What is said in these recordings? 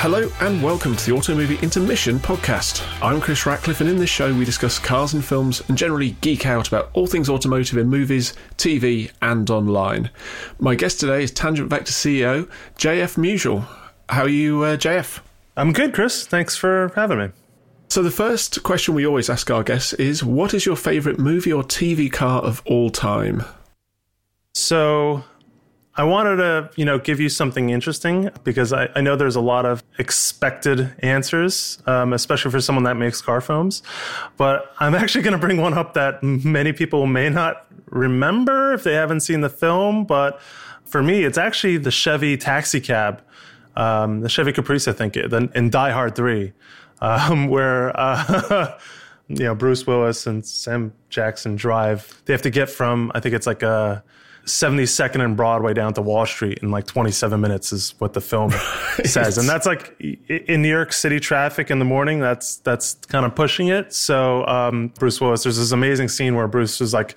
Hello and welcome to the Auto Movie Intermission podcast. I'm Chris Ratcliffe, and in this show we discuss cars and films and generally geek out about all things automotive in movies, TV, and online. My guest today is Tangent Vector CEO JF Musial. How are you, uh, JF? I'm good, Chris. Thanks for having me. So, the first question we always ask our guests is what is your favourite movie or TV car of all time? So, I wanted to, you know, give you something interesting because I, I know there's a lot of expected answers, um, especially for someone that makes car films. But I'm actually going to bring one up that many people may not remember if they haven't seen the film. But for me, it's actually the Chevy Taxi Cab, um, the Chevy Caprice, I think, in Die Hard 3, um, where. Uh, you know, Bruce Willis and Sam Jackson drive. They have to get from, I think it's like a 72nd and Broadway down to Wall Street in like 27 minutes is what the film right. says. And that's like in New York City traffic in the morning, that's that's kind of pushing it. So um, Bruce Willis, there's this amazing scene where Bruce is like,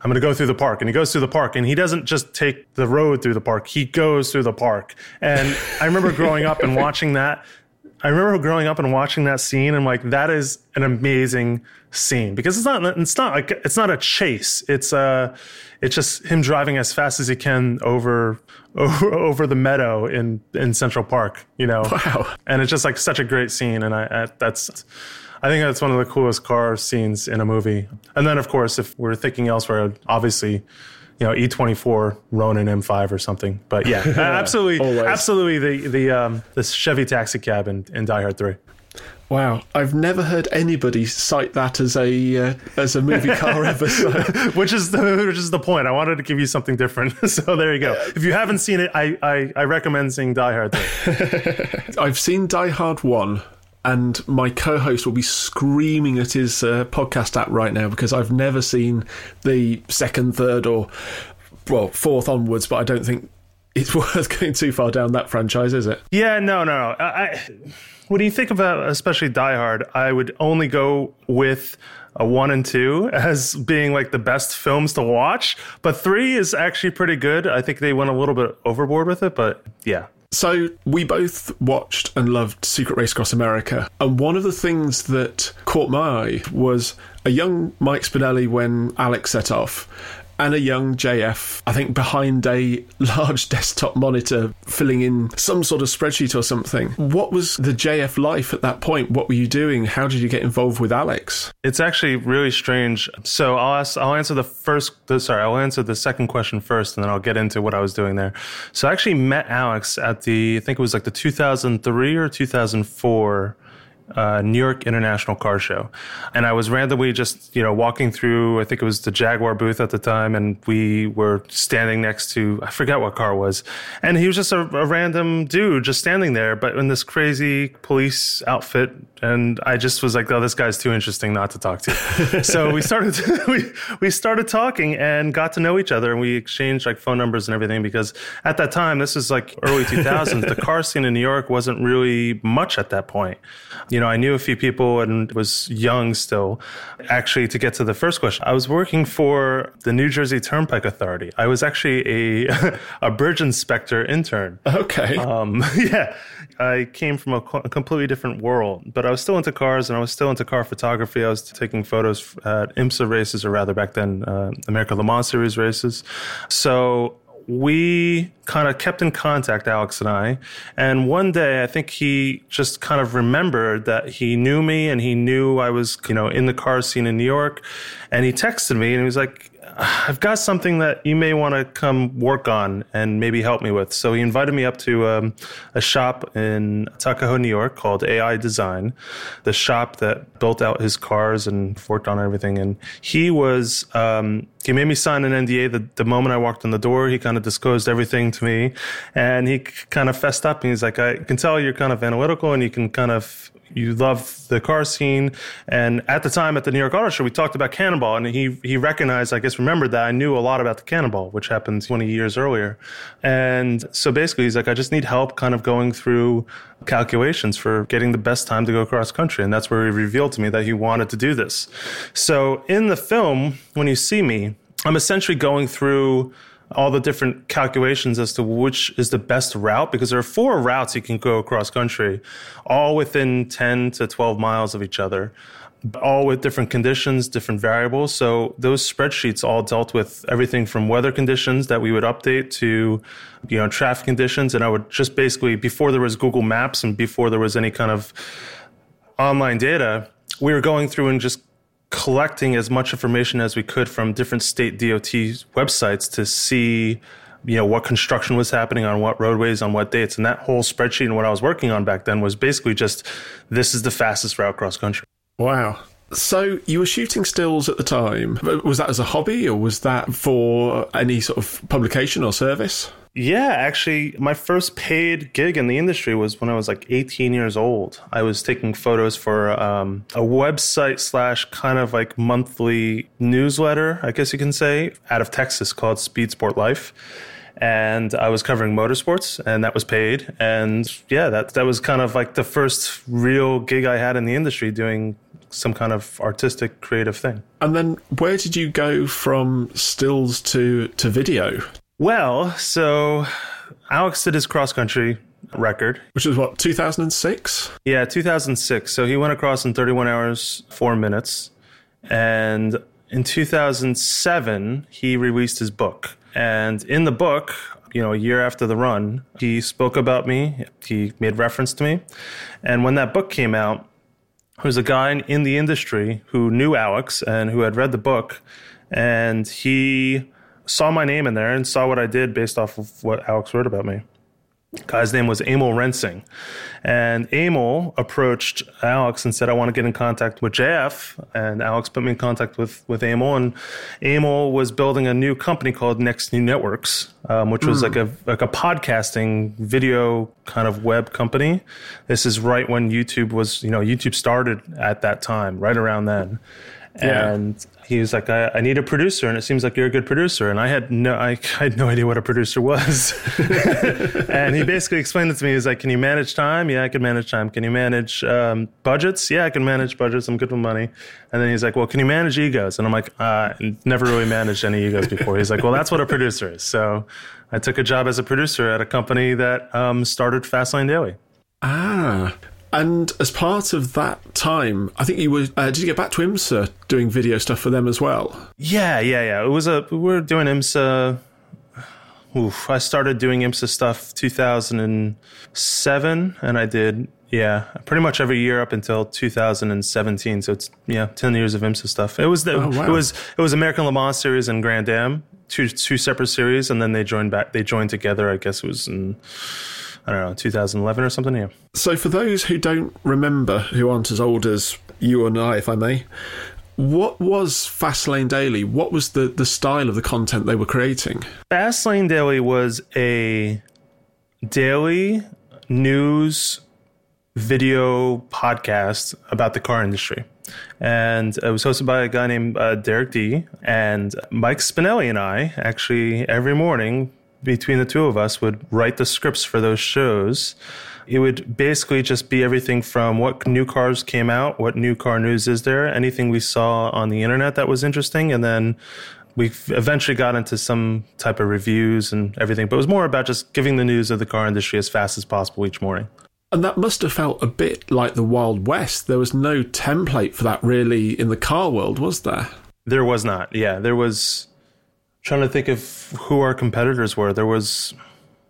I'm going to go through the park. And he goes through the park and he doesn't just take the road through the park. He goes through the park. And I remember growing up and watching that. I remember growing up and watching that scene and like, that is an amazing scene because it's not, it's not like, it's not a chase. It's a, it's just him driving as fast as he can over over, over the meadow in in Central Park. You know, wow! And it's just like such a great scene, and I, I that's. I think that's one of the coolest car scenes in a movie. And then, of course, if we're thinking elsewhere, obviously, you know, E24 Ronin M5 or something. But yeah, absolutely, absolutely the the um, the Chevy taxi cab in, in Die Hard 3. Wow, I've never heard anybody cite that as a uh, as a movie car ever. So. which is the which is the point. I wanted to give you something different. so there you go. If you haven't seen it, I I, I recommend seeing Die Hard. I've seen Die Hard one, and my co-host will be screaming at his uh, podcast app right now because I've never seen the second, third, or well fourth onwards. But I don't think it's worth going too far down that franchise, is it? Yeah, no, no. I, I when you think about especially Die Hard, I would only go with a one and two as being like the best films to watch. But three is actually pretty good. I think they went a little bit overboard with it, but yeah. So we both watched and loved Secret Race Across America, and one of the things that caught my eye was a young Mike Spinelli when Alex set off, and a young JF, I think behind a large desktop monitor filling in some sort of spreadsheet or something. What was the JF life at that point? What were you doing? How did you get involved with Alex? It's actually really strange. So I'll ask, I'll answer the first, the, sorry, I'll answer the second question first and then I'll get into what I was doing there. So I actually met Alex at the, I think it was like the 2003 or 2004 uh, New York International Car Show, and I was randomly just you know walking through. I think it was the Jaguar booth at the time, and we were standing next to I forget what car was, and he was just a, a random dude just standing there, but in this crazy police outfit, and I just was like, oh, this guy's too interesting not to talk to. so we started we we started talking and got to know each other, and we exchanged like phone numbers and everything because at that time this is like early 2000s. the car scene in New York wasn't really much at that point. You know, I knew a few people and was young still. Actually, to get to the first question, I was working for the New Jersey Turnpike Authority. I was actually a a bridge inspector intern. Okay. Um, yeah, I came from a, a, completely different world, but I was still into cars and I was still into car photography. I was taking photos at IMSA races, or rather back then, uh, American Le Mans Series races. So we kind of kept in contact, Alex and I. And one day, I think he just kind of remembered that he knew me and he knew I was, you know, in the car scene in New York. And he texted me and he was like, I've got something that you may want to come work on and maybe help me with. So he invited me up to um, a shop in Tuckahoe, New York called AI Design, the shop that built out his cars and worked on everything. And he was, um, he made me sign an NDA the, the moment I walked in the door. He kind of disclosed everything to me and he kind of fessed up and he's like, I can tell you're kind of analytical and you can kind of you love the car scene. And at the time at the New York Auto Show, we talked about Cannonball, and he he recognized, I guess, remembered that I knew a lot about the Cannonball, which happened 20 years earlier. And so basically, he's like, I just need help, kind of going through calculations for getting the best time to go across country, and that's where he revealed to me that he wanted to do this. So in the film, when you see me, I'm essentially going through all the different calculations as to which is the best route because there are four routes you can go across country, all within 10 to 12 miles of each other, all with different conditions, different variables. So those spreadsheets all dealt with everything from weather conditions that we would update to, you know, traffic conditions. And I would just basically, before there was Google Maps and before there was any kind of online data, we were going through and just collecting as much information as we could from different state DOT websites to see you know what construction was happening on what roadways on what dates and that whole spreadsheet and what I was working on back then was basically just this is the fastest route cross country. Wow. So you were shooting stills at the time. Was that as a hobby or was that for any sort of publication or service? Yeah, actually, my first paid gig in the industry was when I was like 18 years old. I was taking photos for um, a website slash kind of like monthly newsletter, I guess you can say, out of Texas called Speed Sport Life. And I was covering motorsports, and that was paid. And yeah, that that was kind of like the first real gig I had in the industry doing some kind of artistic creative thing. And then where did you go from stills to to video? Well, so Alex did his cross country record, which was what 2006. Yeah, 2006. So he went across in 31 hours 4 minutes, and in 2007 he released his book. And in the book, you know, a year after the run, he spoke about me. He made reference to me. And when that book came out, there was a guy in the industry who knew Alex and who had read the book. And he saw my name in there and saw what I did based off of what Alex wrote about me. Guy's name was Emil Rensing. And Emil approached Alex and said, I want to get in contact with JF. And Alex put me in contact with, with Emil. And Emil was building a new company called Next New Networks, um, which was mm. like a like a podcasting video kind of web company. This is right when YouTube was, you know, YouTube started at that time, right around then. Yeah. And he was like, I, I, need a producer, and it seems like you're a good producer. And I had no, I, I had no idea what a producer was. and he basically explained it to me. He's like, Can you manage time? Yeah, I can manage time. Can you manage um, budgets? Yeah, I can manage budgets. I'm good with money. And then he's like, Well, can you manage egos? And I'm like, uh, Never really managed any egos before. He's like, Well, that's what a producer is. So I took a job as a producer at a company that um, started Fastlane Daily. Ah, and as part of that time, I think you were. Uh, did you get back to IMSA doing video stuff for them as well? Yeah, yeah, yeah. It was a. We were doing IMSA. Oof, I started doing IMSA stuff 2007, and I did yeah, pretty much every year up until 2017. So it's yeah, 10 years of IMSA stuff. It was the, oh, wow. it was it was American Le Mans series and Grand Am, two two separate series, and then they joined back. They joined together. I guess it was in I don't know, 2011 or something. Yeah. So, for those who don't remember, who aren't as old as you and I, if I may, what was Fastlane Daily? What was the, the style of the content they were creating? Fastlane Daily was a daily news video podcast about the car industry. And it was hosted by a guy named uh, Derek D. And Mike Spinelli and I actually every morning between the two of us would write the scripts for those shows. It would basically just be everything from what new cars came out, what new car news is there, anything we saw on the internet that was interesting, and then we eventually got into some type of reviews and everything. But it was more about just giving the news of the car industry as fast as possible each morning. And that must have felt a bit like the Wild West. There was no template for that really in the car world, was there? There was not. Yeah, there was trying to think of who our competitors were. There was,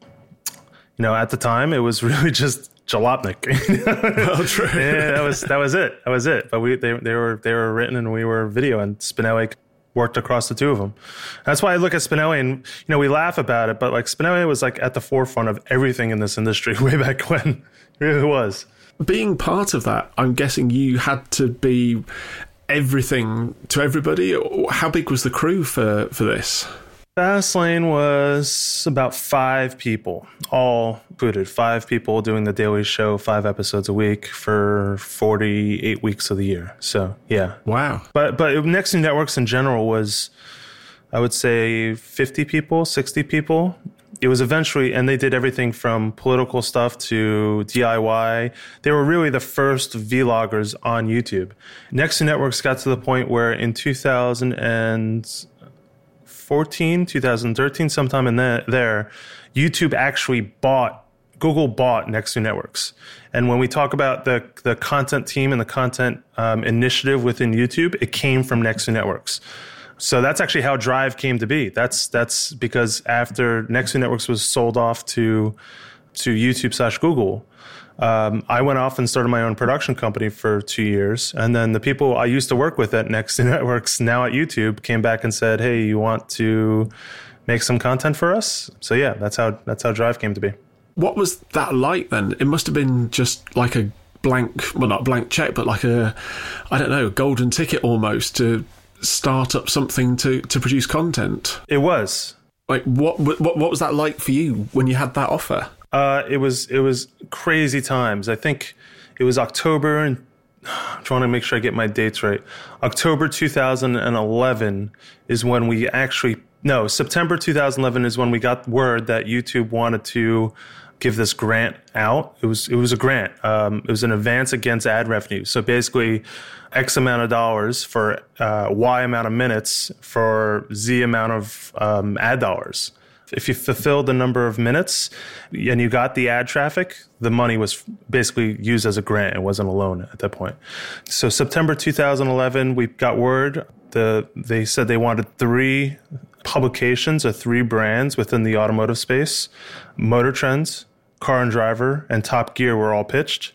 you know, at the time it was really just Jalopnik. oh, true. yeah, that was that was it. That was it. But we they they were they were written and we were video and Spinelli worked across the two of them. That's why I look at Spinelli and you know we laugh about it, but like Spinelli was like at the forefront of everything in this industry way back when. It really was. Being part of that, I'm guessing you had to be everything to everybody? How big was the crew for, for this? Fastlane was about five people, all included. Five people doing the daily show, five episodes a week for 48 weeks of the year. So, yeah. Wow. But, but Next New Networks in general was, I would say, 50 people, 60 people it was eventually, and they did everything from political stuff to DIY. They were really the first vloggers on YouTube. Next to Networks got to the point where in 2000 and 2014, 2013, sometime in the, there, YouTube actually bought, Google bought Next New Networks. And when we talk about the, the content team and the content um, initiative within YouTube, it came from Next New Networks. So that's actually how Drive came to be. That's that's because after New Networks was sold off to to YouTube slash Google, um, I went off and started my own production company for two years. And then the people I used to work with at Next Networks, now at YouTube, came back and said, "Hey, you want to make some content for us?" So yeah, that's how that's how Drive came to be. What was that like then? It must have been just like a blank, well, not blank check, but like a, I don't know, golden ticket almost to start up something to to produce content. It was. Like what what what was that like for you when you had that offer? Uh, it was it was crazy times. I think it was October and I'm trying to make sure I get my dates right. October 2011 is when we actually no September 2011 is when we got word that YouTube wanted to give this grant out. It was it was a grant. Um, it was an advance against ad revenue. So basically, X amount of dollars for uh, Y amount of minutes for Z amount of um, ad dollars. If you fulfilled the number of minutes and you got the ad traffic, the money was basically used as a grant. It wasn't a loan at that point. So September 2011, we got word. The they said they wanted three publications or three brands within the automotive space: Motor Trends, Car and Driver, and Top Gear were all pitched.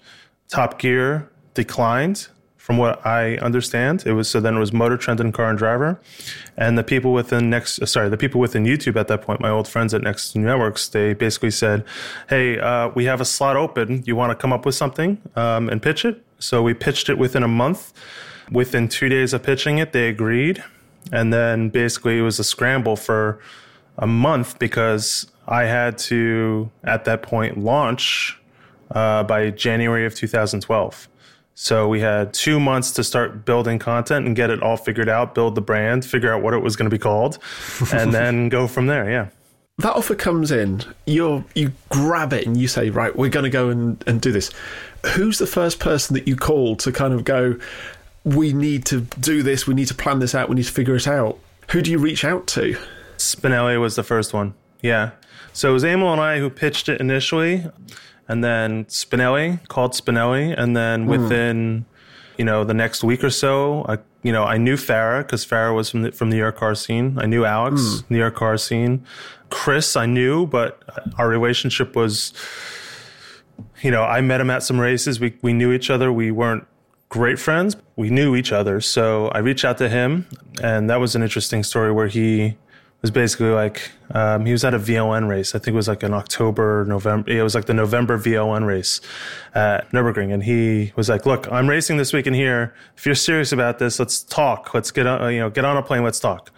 Top Gear declined from what I understand. It was so then it was Motor Trend and Car and Driver, and the people within next uh, sorry the people within YouTube at that point, my old friends at Next Networks, they basically said, "Hey, uh, we have a slot open. You want to come up with something um, and pitch it?" So we pitched it within a month. Within two days of pitching it, they agreed, and then basically it was a scramble for a month because I had to at that point launch uh, by January of 2012. So we had two months to start building content and get it all figured out, build the brand, figure out what it was going to be called, and then go from there. Yeah. That offer comes in, you you grab it and you say, right, we're going to go and, and do this. Who's the first person that you call to kind of go, we need to do this, we need to plan this out, we need to figure it out? Who do you reach out to? Spinelli was the first one. Yeah. So it was Emil and I who pitched it initially and then Spinelli called Spinelli, and then mm. within you know the next week or so, I you know I knew Farah because Farah was from the, from the New York car scene. I knew Alex, mm. New York car scene. Chris, I knew, but our relationship was, you know, I met him at some races. We we knew each other. We weren't great friends. We knew each other. So I reached out to him, and that was an interesting story where he was basically like um, he was at a VLN race. I think it was like in October, November. It was like the November VLN race at Nurburgring, and he was like, "Look, I'm racing this weekend here. If you're serious about this, let's talk. Let's get on, you know, get on a plane. Let's talk."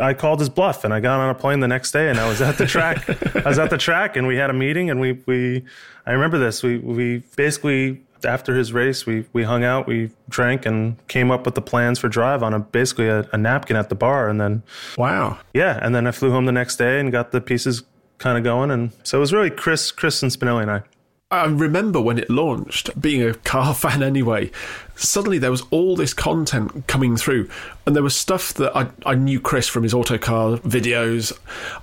I called his bluff, and I got on a plane the next day, and I was at the track. I was at the track, and we had a meeting, and we we I remember this. We we basically after his race, we we hung out, we drank, and came up with the plans for drive on a basically a, a napkin at the bar, and then wow, yeah, and then I flew home the next day and got the pieces kind of going, and so it was really Chris, Chris and Spinelli and I. I remember when it launched, being a car fan anyway, suddenly there was all this content coming through. And there was stuff that I, I knew Chris from his autocar videos.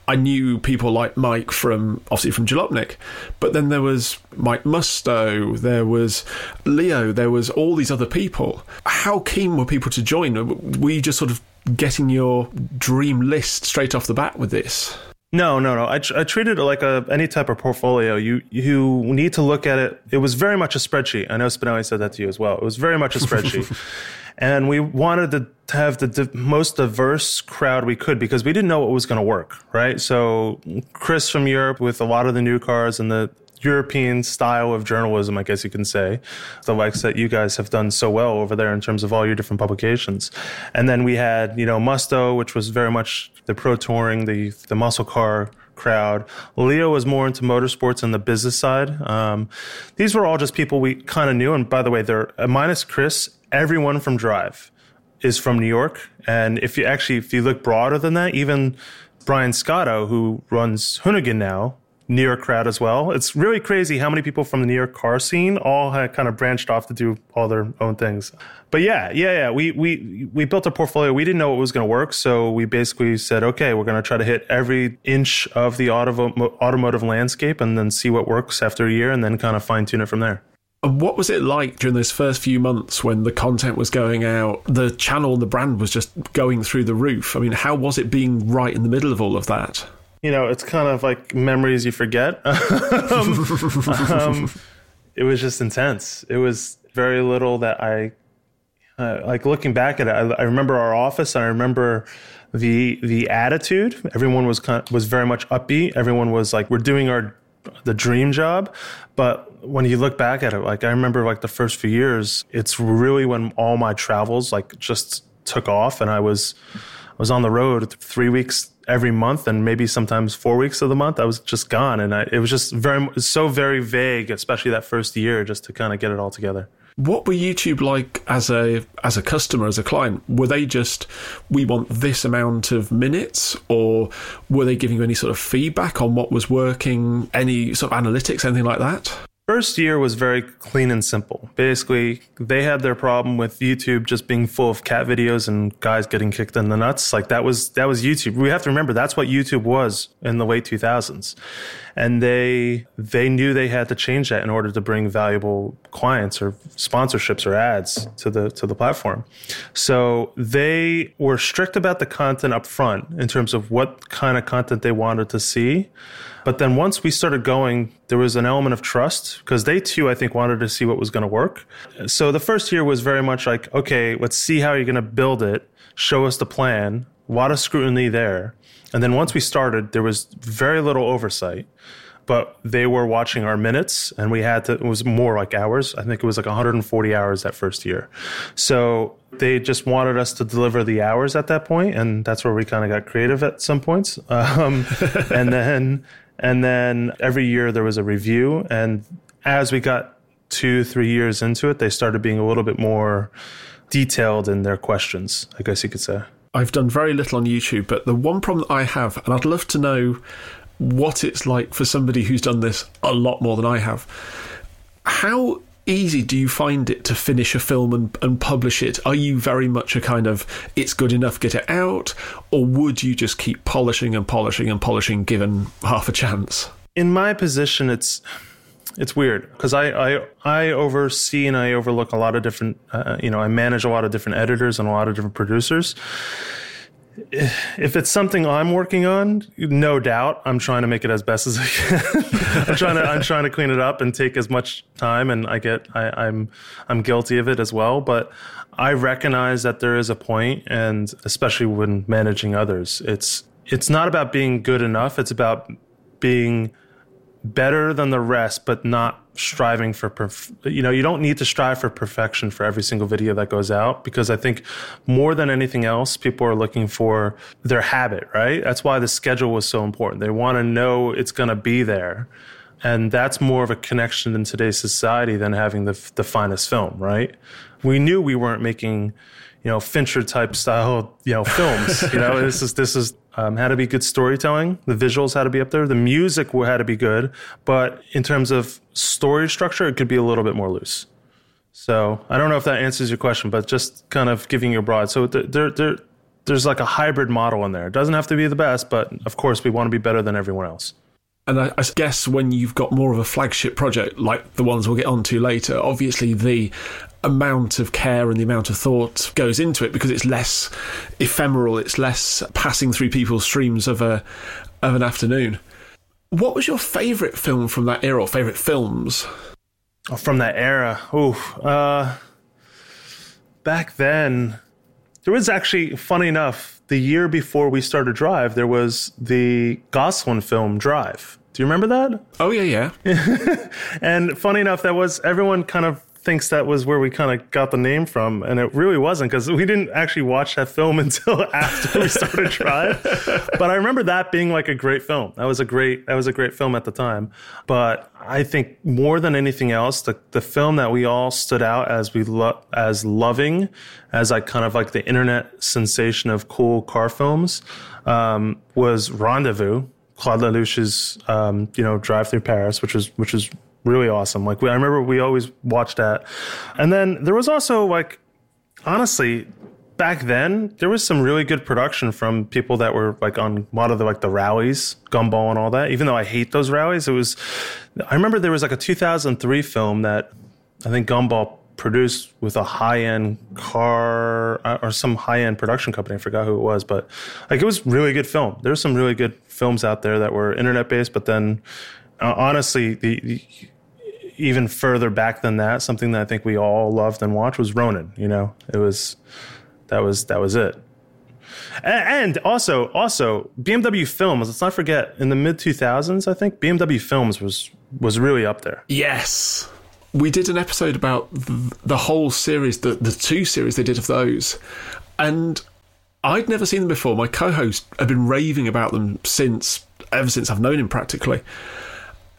I knew people like Mike from, obviously, from Jalopnik. But then there was Mike Musto, there was Leo, there was all these other people. How keen were people to join? Were you just sort of getting your dream list straight off the bat with this? No, no, no. I, tr- I treated it like a any type of portfolio. You you need to look at it. It was very much a spreadsheet. I know Spinelli said that to you as well. It was very much a spreadsheet, and we wanted to have the di- most diverse crowd we could because we didn't know what was going to work. Right. So Chris from Europe with a lot of the new cars and the European style of journalism, I guess you can say, the likes that you guys have done so well over there in terms of all your different publications. And then we had, you know, Musto, which was very much the pro touring, the the muscle car crowd. Leo was more into motorsports and the business side. Um, these were all just people we kind of knew. And by the way, they're uh, minus Chris, everyone from Drive is from New York. And if you actually, if you look broader than that, even Brian Scotto, who runs Hoonigan now, New York crowd as well. It's really crazy how many people from the New York car scene all had kind of branched off to do all their own things. But yeah, yeah, yeah. We we we built a portfolio. We didn't know it was going to work, so we basically said, okay, we're going to try to hit every inch of the auto- automotive landscape, and then see what works after a year, and then kind of fine tune it from there. And what was it like during those first few months when the content was going out? The channel the brand was just going through the roof. I mean, how was it being right in the middle of all of that? You know, it's kind of like memories you forget. um, um, it was just intense. It was very little that I uh, like looking back at it. I, I remember our office. I remember the the attitude. Everyone was kind of, was very much upbeat. Everyone was like, "We're doing our the dream job. But when you look back at it, like I remember like the first few years, it's really when all my travels like just took off and I was I was on the road three weeks every month and maybe sometimes four weeks of the month. I was just gone and I, it was just very so very vague, especially that first year, just to kind of get it all together. What were YouTube like as a as a customer, as a client? Were they just we want this amount of minutes, or were they giving you any sort of feedback on what was working, any sort of analytics, anything like that? First year was very clean and simple. Basically, they had their problem with YouTube just being full of cat videos and guys getting kicked in the nuts. Like that was that was YouTube. We have to remember that's what YouTube was in the late 2000s. And they they knew they had to change that in order to bring valuable clients or sponsorships or ads to the to the platform. So they were strict about the content up front in terms of what kind of content they wanted to see. But then once we started going, there was an element of trust because they too, I think, wanted to see what was going to work. So the first year was very much like, okay, let's see how you're going to build it. Show us the plan. A lot of scrutiny there. And then once we started, there was very little oversight but they were watching our minutes and we had to it was more like hours i think it was like 140 hours that first year so they just wanted us to deliver the hours at that point and that's where we kind of got creative at some points um, and then and then every year there was a review. And as we got two, three years into it, they started being a little bit more detailed in their questions, I guess you could say. I've done very little on YouTube, but the one problem that I have, and I'd love to know what it's like for somebody who's done this a lot more than I have. How easy do you find it to finish a film and, and publish it? Are you very much a kind of it's good enough, get it out, or would you just keep polishing and polishing and polishing given half a chance? In my position, it's it's weird because I, I I oversee and I overlook a lot of different uh, you know I manage a lot of different editors and a lot of different producers if it's something I'm working on, no doubt I'm trying to make it as best as I can. I'm trying to I'm trying to clean it up and take as much time, and I get I, I'm I'm guilty of it as well. But I recognize that there is a point, and especially when managing others, it's it's not about being good enough. It's about being better than the rest, but not striving for perf- you know you don't need to strive for perfection for every single video that goes out because i think more than anything else people are looking for their habit right? That's why the schedule was so important. They want to know it's going to be there. And that's more of a connection in today's society than having the, the finest film right? We knew we weren't making you know Fincher type style you know films. you know? This is this is um, had to be good storytelling. The visuals had to be up there. The music had to be good, but in terms of story structure, it could be a little bit more loose. So I don't know if that answers your question, but just kind of giving you a broad. So there, there, there's like a hybrid model in there. It doesn't have to be the best, but of course we want to be better than everyone else. And I, I, guess when you've got more of a flagship project like the ones we'll get onto later, obviously the amount of care and the amount of thought goes into it because it's less ephemeral, it's less passing through people's streams of a of an afternoon. What was your favourite film from that era, or favourite films? Oh, from that era, ooh, uh, back then, there was actually, funny enough, the year before we started Drive, there was the Gosling film Drive. Do you remember that? Oh yeah, yeah. and funny enough, that was everyone kind of thinks that was where we kind of got the name from, and it really wasn't because we didn't actually watch that film until after we started Drive. but I remember that being like a great film. That was a great that was a great film at the time. But I think more than anything else, the the film that we all stood out as we lo- as loving, as like kind of like the internet sensation of cool car films, um, was Rendezvous Claude Lelouch's um, you know Drive Through Paris, which was which was really awesome. Like we, I remember we always watched that, and then there was also like honestly back then there was some really good production from people that were like on a lot of the like the rallies gumball and all that. Even though i hate those rallies it was i remember there was like a 2003 film that i think gumball produced with a high-end car uh, or some high-end production company. I forgot who it was but like it was really good film. There's some really good films out there that were internet based but then uh, honestly the, the even further back than that, something that I think we all loved and watched was Ronin. You know, it was that was that was it. And also, also BMW Films. Let's not forget, in the mid two thousands, I think BMW Films was was really up there. Yes, we did an episode about the, whole series, the the two series they did of those, and I'd never seen them before. My co-host had been raving about them since ever since I've known him practically.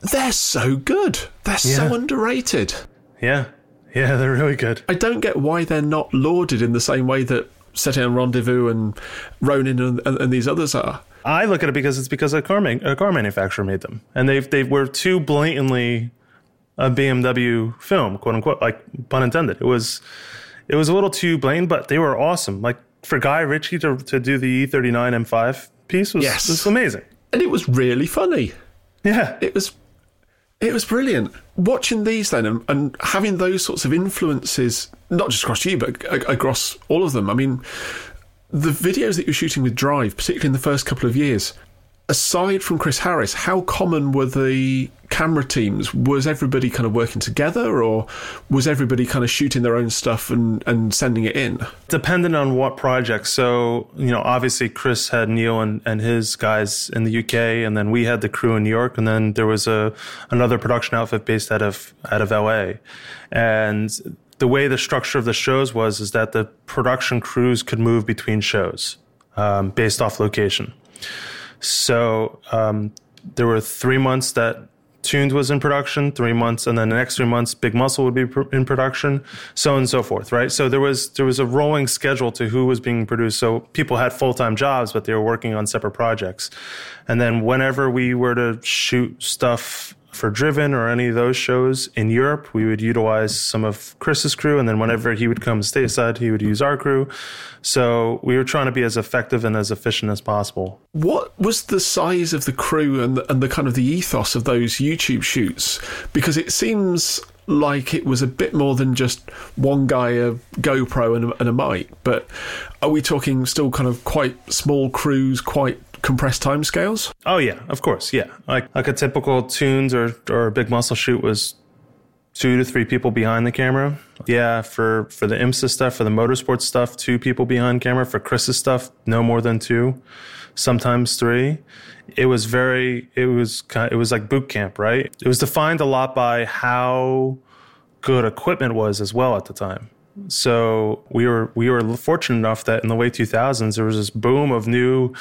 They're so good. They're yeah. so underrated. Yeah. Yeah, they're really good. I don't get why they're not lauded in the same way that C'était un rendez-vous and Ronin and, and, and, these others are. I look at it because it's because a car, man, a car manufacturer made them, and they they were too blatantly a BMW film, quote unquote, like pun intended. It was it was a little too blatant, but they were awesome. Like for Guy Ritchie to to do the E39 M5 piece was, yes. was amazing, and it was really funny. Yeah, it was it was brilliant. Watching these then and, and, having those sorts of influences, not just across you, but across all of them. I mean, the videos that you're shooting with Drive, particularly in the first couple of years, aside from Chris Harris, how common were the camera teams? Was everybody kind of working together, or was everybody kind of shooting their own stuff and, and sending it in? Depending on what project. So, you know, obviously Chris had Neil and, and his guys in the UK, and then we had the crew in New York, and then there was a another production outfit based out of out of LA, and the way the structure of the shows was is that the production crews could move between shows um, based off location. So um, there were three months that Tuned was in production, three months, and then the next three months, Big Muscle would be in production, so on and so forth, right? So there was there was a rolling schedule to who was being produced. So people had full time jobs, but they were working on separate projects. And then whenever we were to shoot stuff for Driven or any of those shows in Europe, we would utilize some of Chris's crew, and then whenever he would come stateside, he would use our crew. So we were trying to be as effective and as efficient as possible. What was the size of the crew and the, and the kind of the ethos of those YouTube shoots? Because it seems like it was a bit more than just one guy, a GoPro, and a, and a mic. But are we talking still kind of quite small crews, quite compressed timescales? Oh yeah, of course, yeah. Like like a typical tunes or or big muscle shoot was two to three people behind the camera. Yeah, for for the IMSA stuff, for the motorsports stuff, two people behind camera. For Chris's stuff, no more than two, sometimes three. It was very. It was kind. Of, it was like boot camp, right? It was defined a lot by how good equipment was as well at the time. So we were we were fortunate enough that in the late 2000s there was this boom of new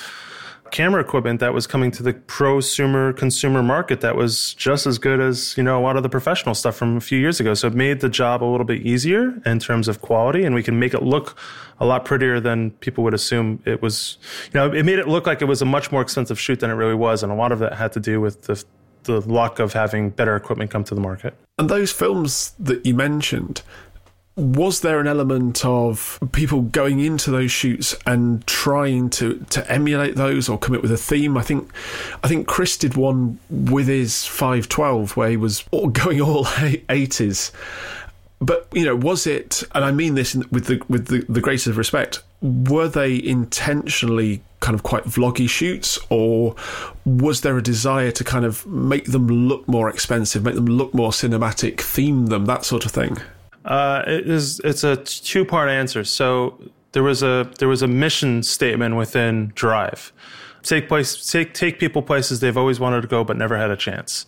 camera equipment that was coming to the prosumer consumer market that was just as good as you know a lot of the professional stuff from a few years ago so it made the job a little bit easier in terms of quality and we can make it look a lot prettier than people would assume it was you know it made it look like it was a much more expensive shoot than it really was and a lot of that had to do with the the luck of having better equipment come to the market. And those films that you mentioned, was there an element of people going into those shoots and trying to, to emulate those or come up with a theme? I think I think Chris did one with his 512 where he was going all 80s. But you know, was it? And I mean this with the with the, the greatest of respect. Were they intentionally kind of quite vloggy shoots, or was there a desire to kind of make them look more expensive, make them look more cinematic, theme them, that sort of thing? Uh, it is. It's a two part answer. So there was a there was a mission statement within Drive. Take place, take take people places they've always wanted to go but never had a chance.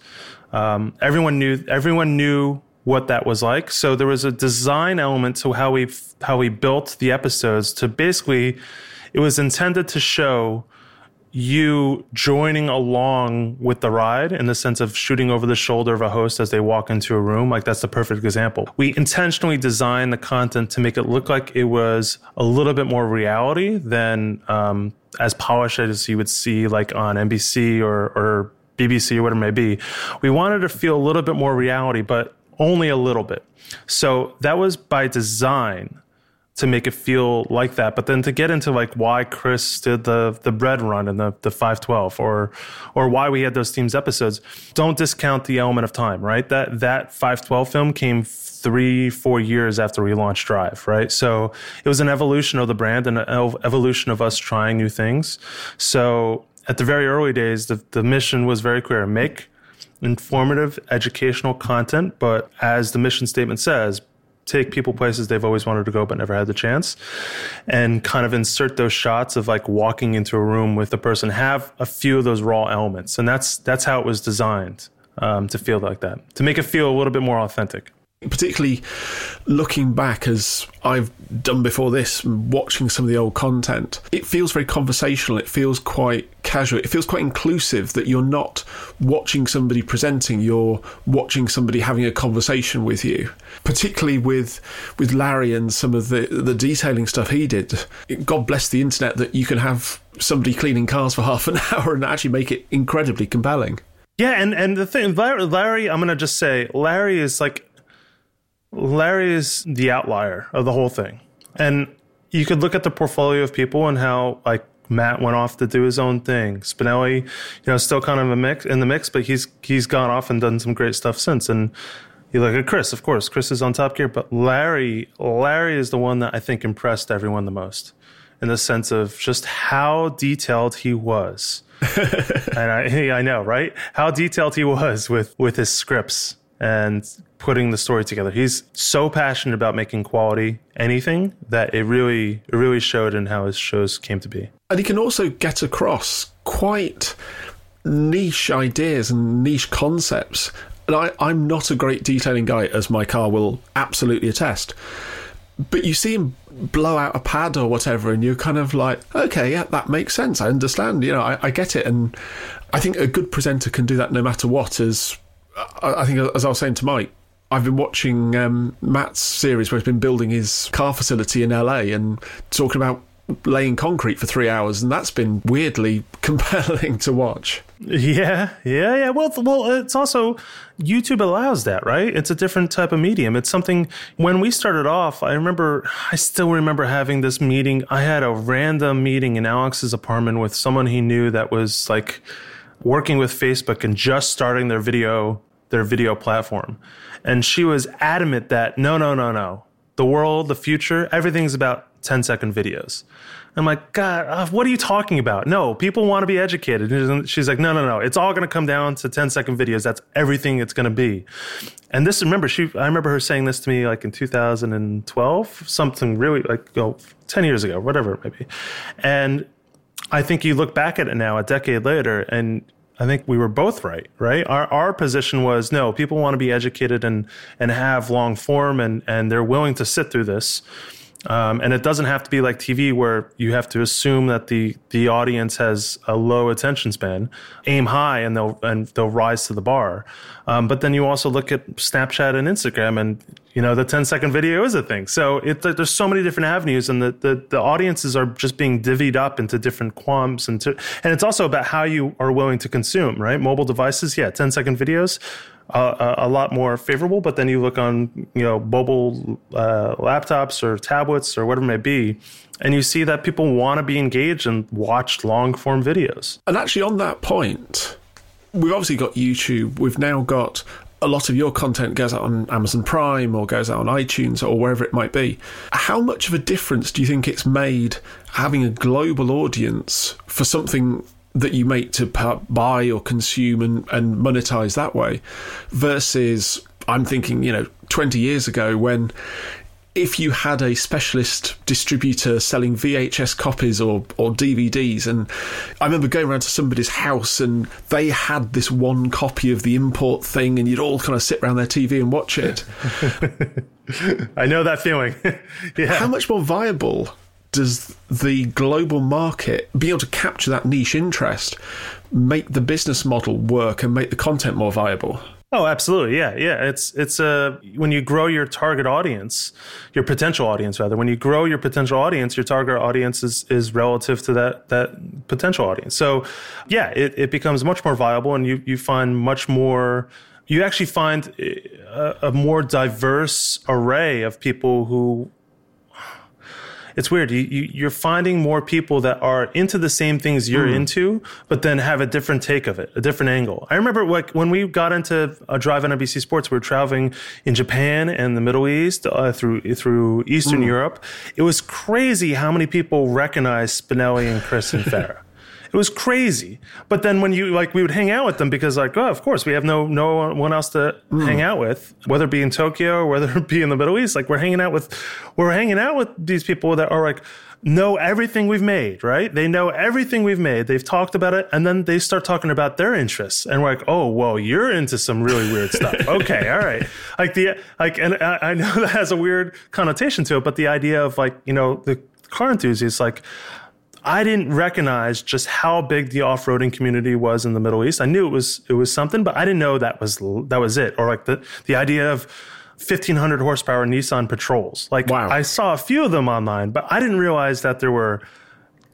Um, everyone knew everyone knew what that was like. So there was a design element to how we how we built the episodes to basically it was intended to show you joining along with the ride in the sense of shooting over the shoulder of a host as they walk into a room. Like that's the perfect example. We intentionally designed the content to make it look like it was a little bit more reality than um, as polished as you would see like on NBC or, or BBC or whatever it may be. We wanted to feel a little bit more reality, but only a little bit. So that was by design to make it feel like that. But then to get into like why Chris did the the bread run and the the five twelve, or or why we had those themes episodes, don't discount the element of time, right? That that five twelve film came three four years after we launched Drive, right? So it was an evolution of the brand and an evolution of us trying new things. So at the very early days, the the mission was very clear: make informative educational content, but as the mission statement says, take people places they've always wanted to go but never had the chance and kind of insert those shots of like walking into a room with a person have a few of those raw elements. And that's that's how it was designed um, to feel like that to make it feel a little bit more authentic particularly looking back as I've done before this, watching some of the old content, it feels very conversational. It feels quite casual. It feels quite inclusive that you're not watching somebody presenting, you're watching somebody having a conversation with you. Particularly with with Larry and some of the the detailing stuff he did. God bless the internet that you can have somebody cleaning cars for half an hour and actually make it incredibly compelling. Yeah, and and the thing, Larry, I'm gonna just say, Larry is like Larry is the outlier of the whole thing. And you could look at the portfolio of people and how like Matt went off to do his own thing. Spinelli, you know, still kind of a mix in the mix, but he's he's gone off and done some great stuff since. And you look at Chris, of course, Chris is on top gear, but Larry, Larry is the one that I think impressed everyone the most in the sense of just how detailed he was. and I, I know, right? How detailed he was with with his scripts and putting the story together. He's so passionate about making quality anything that it really it really showed in how his shows came to be. And he can also get across quite niche ideas and niche concepts. And I, I'm not a great detailing guy, as my car will absolutely attest. But you see him blow out a pad or whatever, and you're kind of like, okay, yeah, that makes sense. I understand. You know, I, I get it. And I think a good presenter can do that no matter what. As I think, as I was saying to Mike, I've been watching um, Matt's series where he's been building his car facility in LA and talking about laying concrete for three hours, and that's been weirdly compelling to watch. Yeah, yeah, yeah. Well, well, it's also YouTube allows that, right? It's a different type of medium. It's something. When we started off, I remember, I still remember having this meeting. I had a random meeting in Alex's apartment with someone he knew that was like working with Facebook and just starting their video their video platform. And she was adamant that no, no, no, no. The world, the future, everything's about 10 second videos. I'm like, God, uh, what are you talking about? No, people want to be educated. And she's like, no, no, no. It's all going to come down to 10 second videos. That's everything it's going to be. And this, remember, she, I remember her saying this to me like in 2012, something really like, oh, 10 years ago, whatever it may be. And I think you look back at it now, a decade later, and I think we were both right, right? Our our position was no, people want to be educated and and have long form and and they're willing to sit through this. Um, and it doesn't have to be like TV where you have to assume that the the audience has a low attention span. Aim high and they'll and they'll rise to the bar. Um, but then you also look at Snapchat and Instagram, and you know the 10 second video is a thing. So it, there's so many different avenues, and the, the, the audiences are just being divvied up into different quams, and to, and it's also about how you are willing to consume. Right, mobile devices, yeah, 10 second videos a, lot more favorable. But then you look on, you know, mobile uh, laptops or tablets or whatever it may be, and you see that people want to be engaged and watch long form videos. And actually, on that point, we've obviously got YouTube. We've now got a lot of your content goes out on Amazon Prime or goes out on iTunes or wherever it might be. How much of a difference do you think it's made having a global audience for something that you make to buy or consume and, and monetize that way versus I'm thinking, you know, 20 years ago when if you had a specialist distributor selling VHS copies or, or DVDs, and I remember going around to somebody's house and they had this one copy of the import thing, and you'd all kind of sit around their TV and watch it. I know that feeling. yeah. How much more viable does the global market be able to capture that niche interest, make the business model work, and make the content more viable? Oh, absolutely. Yeah. Yeah. It's, it's a, when you grow your target audience, your potential audience rather, when you grow your potential audience, your target audience is, is relative to that, that potential audience. So yeah, it, it becomes much more viable and you, you find much more, you actually find uh, a, a more diverse array of people who it's weird. You, you are finding more people that are into the same things you're mm. into, but then have a different take of it, a different angle. I remember like when we got into a drive on NBC Sports, we were traveling in Japan and the Middle East uh, through through Eastern mm. Europe. It was crazy how many people recognized Spinelli and Chris and Farah. It was crazy. But then when you like, we would hang out with them because like, oh, of course we have no no one else to mm. hang out with, whether it be in Tokyo or whether it be in the Middle East. Like we're hanging out with, we're hanging out with these people that are like know everything we've made, right? They know everything we've made. They've talked about it, and then they start talking about their interests, and we're like, oh, well, you're into some really weird stuff. okay, all right. Like the like, and I, I know that has a weird connotation to it, but the idea of like, you know, the car enthusiasts, like I didn't recognize just how big the off-roading community was in the Middle East. I knew it was it was something, but I didn't know that was that was it. Or like the the idea of 1500 horsepower Nissan Patrols. Like wow. I saw a few of them online, but I didn't realize that there were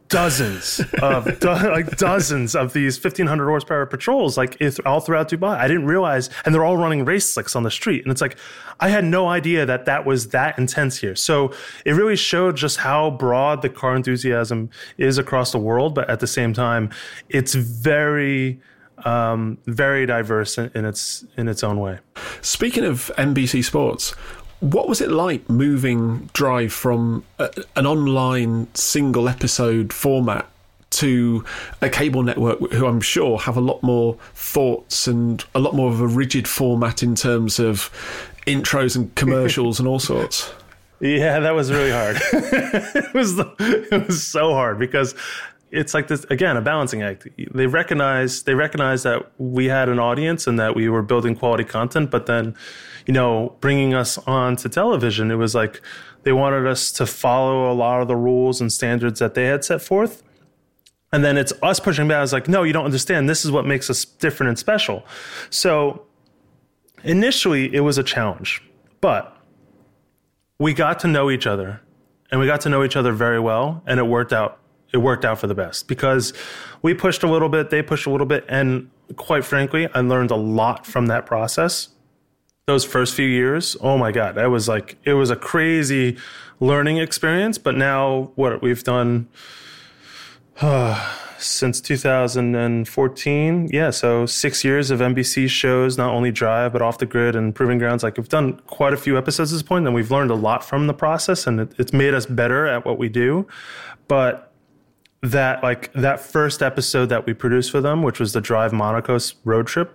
dozens of do, like dozens of these 1500 horsepower patrols like all throughout Dubai. I didn't realize, and they're all running race slicks on the street. And it's like, I had no idea that that was that intense here. So it really showed just how broad the car enthusiasm is across the world. But at the same time, it's very, um, very diverse in, in its in its own way. Speaking of NBC Sports, what was it like moving Drive from a, an online single episode format to a cable network who I'm sure have a lot more thoughts and a lot more of a rigid format in terms of intros and commercials and all sorts? Yeah, that was really hard. it was it was so hard because it's like this again a balancing act they recognize they recognize that we had an audience and that we were building quality content but then you know, bringing us on to television, it was like they wanted us to follow a lot of the rules and standards that they had set forth. And then it's us pushing back. I was like, no, you don't understand. This is what makes us different and special. So initially, it was a challenge, but we got to know each other and we got to know each other very well. And it worked out. It worked out for the best because we pushed a little bit, they pushed a little bit. And quite frankly, I learned a lot from that process those first few years, oh my God, that was like, it was a crazy learning experience. But now, what we've done uh, since 2014, yeah, so six years of NBC shows, not only Drive, but Off the Grid and Proving Grounds. Like, we've done quite a few episodes at this point, and we've learned a lot from the process, and it, it's made us better at what we do. But that like that first episode that we produced for them, which was the Drive Monaco road trip,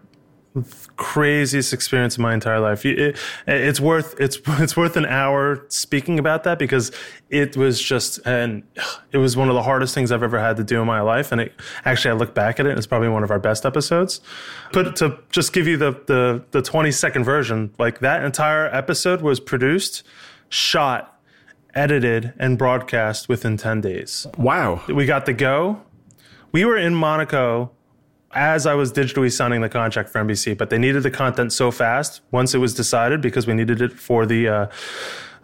craziest experience of my entire life. It, it's worth it's it's worth an hour speaking about that because it was just and it was one of the hardest things I've ever had to do in my life. And it actually, I look back at it, it's probably one of our best episodes. But to just give you the the the twenty second version, like that entire episode was produced, shot, edited, and broadcast within ten days. Wow! We got the go. We were in Monaco as I was digitally signing the contract for NBC, but they needed the content so fast once it was decided because we needed it for the uh,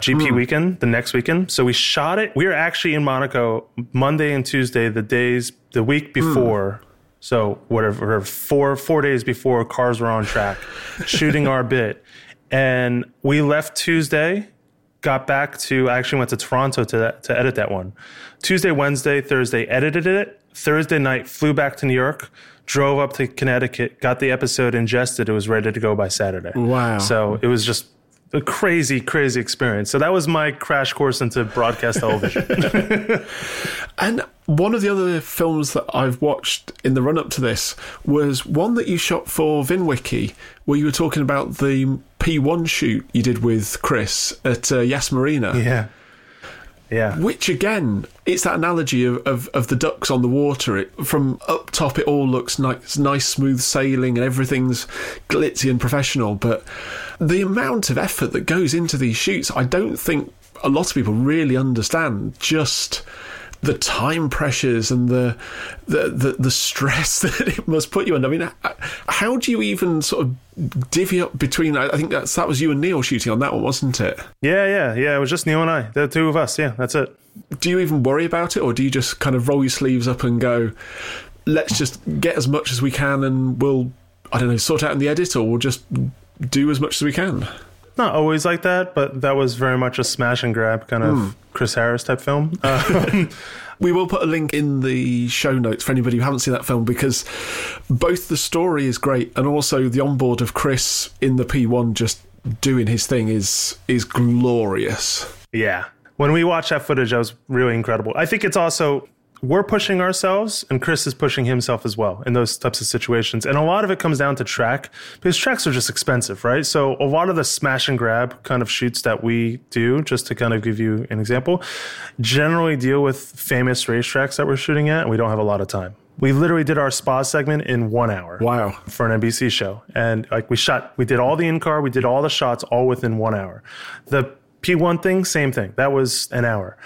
GP mm. weekend, the next weekend. So we shot it. We were actually in Monaco Monday and Tuesday, the days, the week hmm. before. Mm. So whatever, four four days before cars were on track, shooting our bit, and we left Tuesday. Got back to I actually went to Toronto to to edit that one. Tuesday, Wednesday, Thursday edited it. Thursday night flew back to New York drove up to Connecticut, got the episode ingested. It was ready to go by Saturday. Wow. So it was just a crazy, crazy experience. So that was my crash course into broadcast television. and one of the other films that I've watched in the run up to this was one that you shot for VinWiki, where you were talking about the P1 shoot you did with Chris at uh, Yas Marina. Yeah. Yeah. Which again, it's that analogy of, of, of the ducks on the water. It, from up top, it all looks nice, nice, smooth sailing, and everything's glitzy and professional. But the amount of effort that goes into these shoots, I don't think a lot of people really understand just the time pressures and the, the the the stress that it must put you under. I mean, how do you even sort of divvy up between? I think that's that was you and Neil shooting on that one, wasn't it? Yeah, yeah, yeah. It was just Neil and I, the two of us. Yeah, that's it. Do you even worry about it, or do you just kind of roll your sleeves up and go? Let's just get as much as we can, and we'll I don't know sort out in the edit, or we'll just do as much as we can not always like that, but that was very much a smash and grab kind of mm. Chris Harris type film. Um, we will put a link in the show notes for anybody who haven't seen that film because both the story is great and also the onboard of Chris in the P1 just doing his thing is is glorious. Yeah. When we watched that footage, that was really incredible. I think it's also we're pushing ourselves and Chris is pushing himself as well in those types of situations. And a lot of it comes down to track because tracks are just expensive, right? So a lot of the smash and grab kind of shoots that we do, just to kind of give you an example, generally deal with famous racetracks that we're shooting at and we don't have a lot of time. We literally did our spa segment in one hour. Wow. For an NBC show. And like we shot, we did all the in car, we did all the shots all within one hour. The P1 thing, same thing. That was an hour,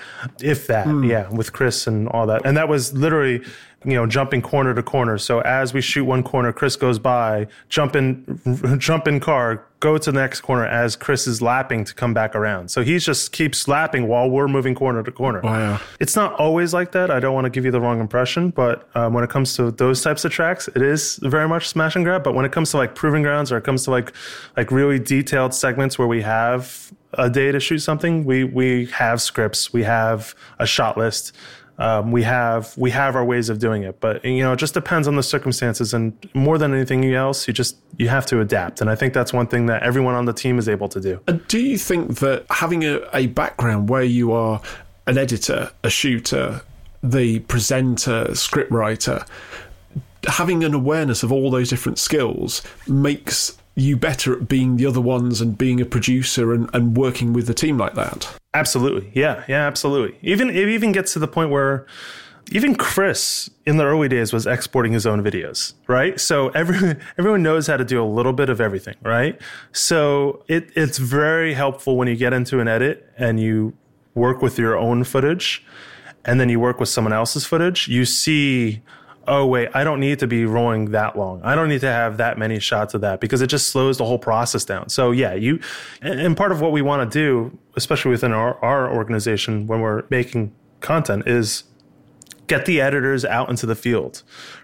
if that. Mm. Yeah, with Chris and all that. And that was literally, you know, jumping corner to corner. So as we shoot one corner, Chris goes by, jump in, jump in car, go to the next corner as Chris is lapping to come back around. So he just keeps lapping while we're moving corner to corner. Wow. It's not always like that. I don't want to give you the wrong impression, but um, when it comes to those types of tracks, it is very much smash and grab. But when it comes to like proving grounds or it comes to like like really detailed segments where we have a day to shoot something, we we have scripts, we have a shot list. Um, we have we have our ways of doing it, but you know it just depends on the circumstances. And more than anything else, you just you have to adapt. And I think that's one thing that everyone on the team is able to do. do you think that having a, a background where you are an editor, a shooter, the presenter, scriptwriter, having an awareness of all those different skills makes you better at being the other ones and being a producer and, and working with a team like that. Absolutely. Yeah. Yeah, absolutely. Even it even gets to the point where even Chris in the early days was exporting his own videos, right? So everyone everyone knows how to do a little bit of everything, right? So it it's very helpful when you get into an edit and you work with your own footage and then you work with someone else's footage. You see oh wait i don't need to be rolling that long. I don't need to have that many shots of that because it just slows the whole process down. So yeah you and part of what we want to do especially within our, our organization when we're making content is get the editors out into the field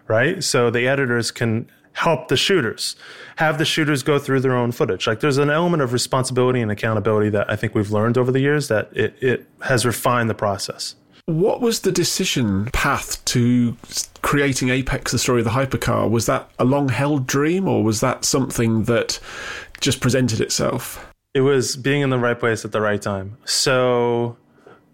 right? So the editors can help the shooters have the shooters go through their own footage. Like there's an element of responsibility and accountability that i think we've learned over the years that it, it has refined the process what was the decision path to creating Apex, the story of the hypercar? Was that a long held dream or was that something that just presented itself? It was being in the right place at the right time. So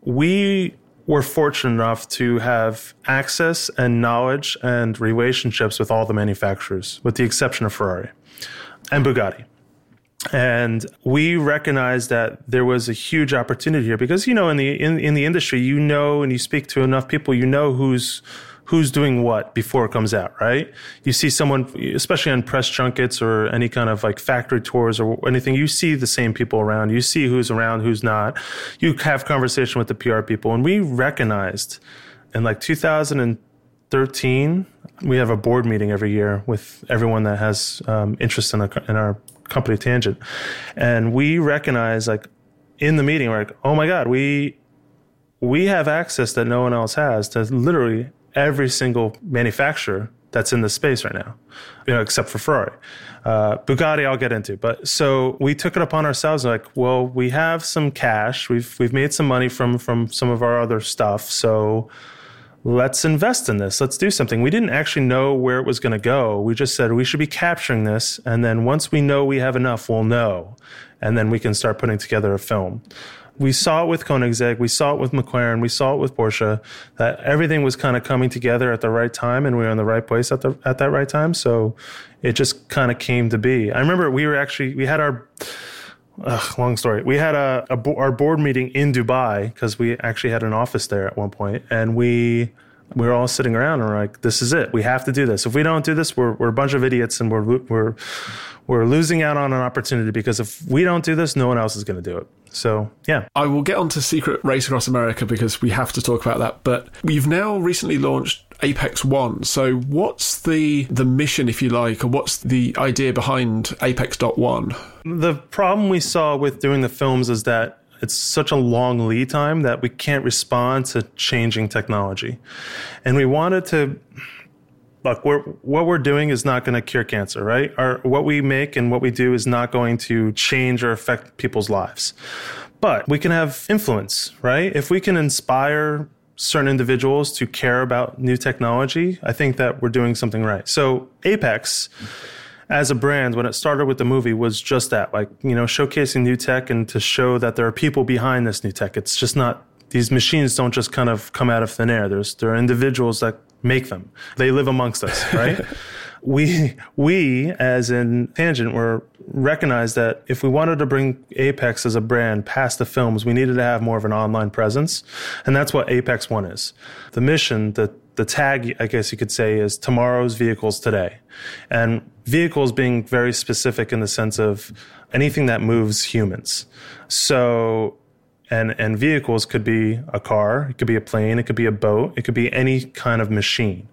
we were fortunate enough to have access and knowledge and relationships with all the manufacturers, with the exception of Ferrari and Bugatti. And we recognized that there was a huge opportunity here because, you know, in the, in, in the industry, you know, and you speak to enough people, you know who's, who's doing what before it comes out, right? You see someone, especially on press junkets or any kind of like factory tours or anything, you see the same people around. You see who's around, who's not. You have conversation with the PR people. And we recognized in like 2013, we have a board meeting every year with everyone that has um, interest in, a, in our company tangent. And we recognize like in the meeting we're like oh my god we we have access that no one else has to literally every single manufacturer that's in the space right now you know except for ferrari. Uh, bugatti i'll get into. But so we took it upon ourselves like well we have some cash. We've we've made some money from from some of our other stuff. So let's invest in this. Let's do something. We didn't actually know where it was going to go. We just said we should be capturing this. And then once we know we have enough, we'll know. And then we can start putting together a film. We saw it with Koenigsegg, we saw it with McLaren, we saw it with Porsche, that everything was kind of coming together at the right time and we were in the right place at the at that right time. So it just kind of came to be. I remember we were actually we had our Ugh, long story. We had a, a our board meeting in Dubai because we actually had an office there at one point, and we we're all sitting around and we're like, this is it. We have to do this. If we don't do this, we're, we're a bunch of idiots and we're, we're, we're losing out on an opportunity because if we don't do this, no one else is going to do it. So, yeah. I will get on to Secret Race Across America because we have to talk about that. But we've now recently launched Apex One. So, what's the the mission, if you like, or what's the idea behind Apex One? The problem we saw with doing the films is that it's such a long lead time that we can't respond to changing technology. And we wanted to look, we're, what we're doing is not going to cure cancer, right? Our, what we make and what we do is not going to change or affect people's lives. But we can have influence, right? If we can inspire certain individuals to care about new technology, I think that we're doing something right. So, Apex. As a brand when it started with the movie was just that like you know showcasing new tech and to show that there are people behind this new tech it's just not these machines don't just kind of come out of thin air there's there are individuals that make them they live amongst us right we we as in tangent were recognized that if we wanted to bring apex as a brand past the films we needed to have more of an online presence. And that's what apex one is. The mission the the tag i guess you could say is tomorrow's vehicles today. And vehicles being very specific in the sense of anything that moves humans. So, and, and vehicles could be a car, it could be a plane, it could be a boat, it could be any kind of machine.